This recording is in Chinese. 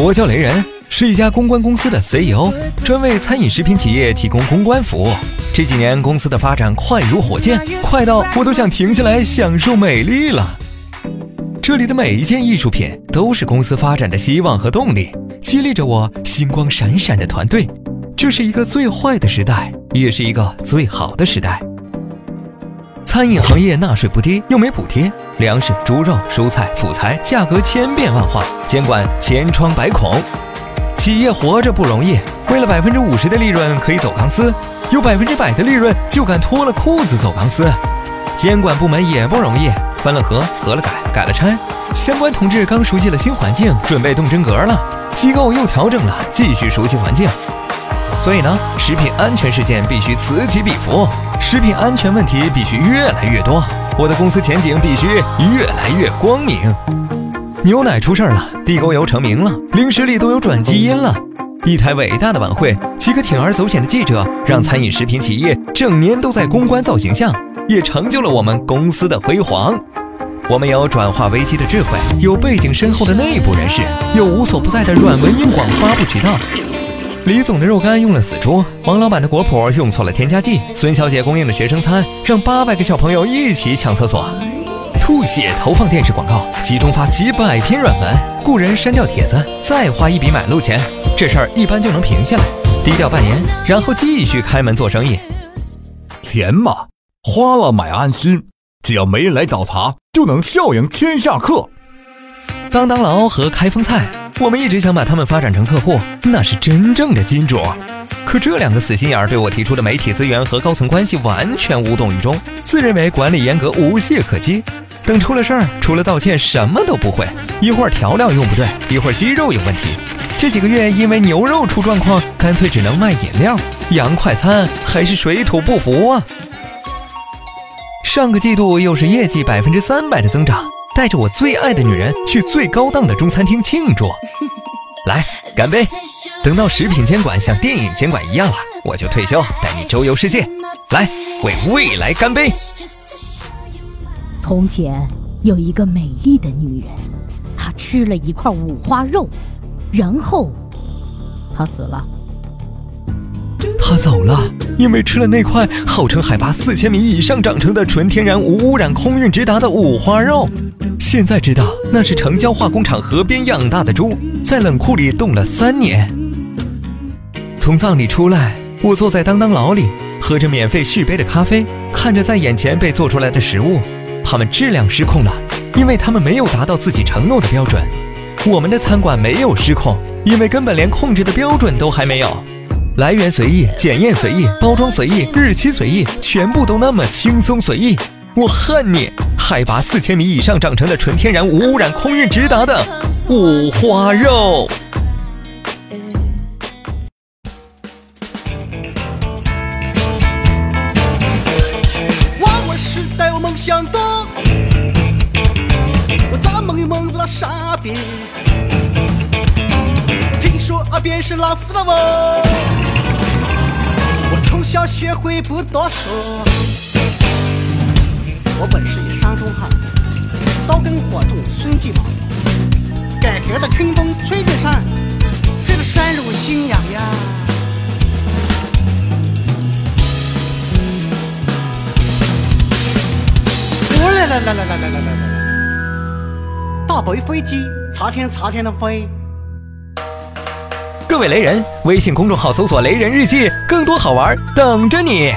我叫雷人，是一家公关公司的 CEO，专为餐饮食品企业提供公关服务。这几年公司的发展快如火箭，快到我都想停下来享受美丽了。这里的每一件艺术品都是公司发展的希望和动力，激励着我星光闪闪的团队。这是一个最坏的时代，也是一个最好的时代。餐饮行业纳税不低，又没补贴，粮食、猪肉、蔬菜、辅材价格千变万化，监管千疮百孔，企业活着不容易。为了百分之五十的利润可以走钢丝，有百分之百的利润就敢脱了裤子走钢丝。监管部门也不容易，分了合，合了改，改了拆。相关同志刚熟悉了新环境，准备动真格了，机构又调整了，继续熟悉环境。所以呢，食品安全事件必须此起彼伏。食品安全问题必须越来越多，我的公司前景必须越来越光明。牛奶出事儿了，地沟油成名了，零食里都有转基因了。一台伟大的晚会，几个铤而走险的记者，让餐饮食品企业整年都在公关造形象，也成就了我们公司的辉煌。我们有转化危机的智慧，有背景深厚的内部人士，有无所不在的软文硬广发布渠道。李总的肉干用了死猪，王老板的果脯用错了添加剂，孙小姐供应的学生餐让八百个小朋友一起抢厕所，吐血投放电视广告，集中发几百篇软文，雇人删掉帖子，再花一笔买路钱，这事儿一般就能平下来，低调半年，然后继续开门做生意。钱嘛，花了买安心，只要没人来找茬，就能笑迎天下客。当当劳和开封菜。我们一直想把他们发展成客户，那是真正的金主。可这两个死心眼儿对我提出的媒体资源和高层关系完全无动于衷，自认为管理严格无懈可击。等出了事儿，除了道歉什么都不会。一会儿调料用不对，一会儿鸡肉有问题。这几个月因为牛肉出状况，干脆只能卖饮料。洋快餐还是水土不服啊！上个季度又是业绩百分之三百的增长。带着我最爱的女人去最高档的中餐厅庆祝，来干杯！等到食品监管像电影监管一样了，我就退休带你周游世界。来，为未来干杯！从前有一个美丽的女人，她吃了一块五花肉，然后她死了。他走了，因为吃了那块号称海拔四千米以上长成的纯天然无污染、空运直达的五花肉。现在知道那是城郊化工厂河边养大的猪，在冷库里冻了三年。从葬礼出来，我坐在当当牢里，喝着免费续杯的咖啡，看着在眼前被做出来的食物，它们质量失控了，因为他们没有达到自己承诺的标准。我们的餐馆没有失控，因为根本连控制的标准都还没有。来源随意，检验随意，包装随意，日期随意，全部都那么轻松随意。我恨你！海拔四千米以上长成的纯天然无污染空运直达的五花肉。娃娃时代有梦想多，我咋梦也梦不到傻逼。便是老夫的我，我从小学会不多说。我本是一山中汉，刀耕火种孙继茂。改革的春风吹进山，吹得山如心痒呀。来来来来来来来来来，大白飞机擦天擦天的飞。各位雷人，微信公众号搜索“雷人日记”，更多好玩等着你。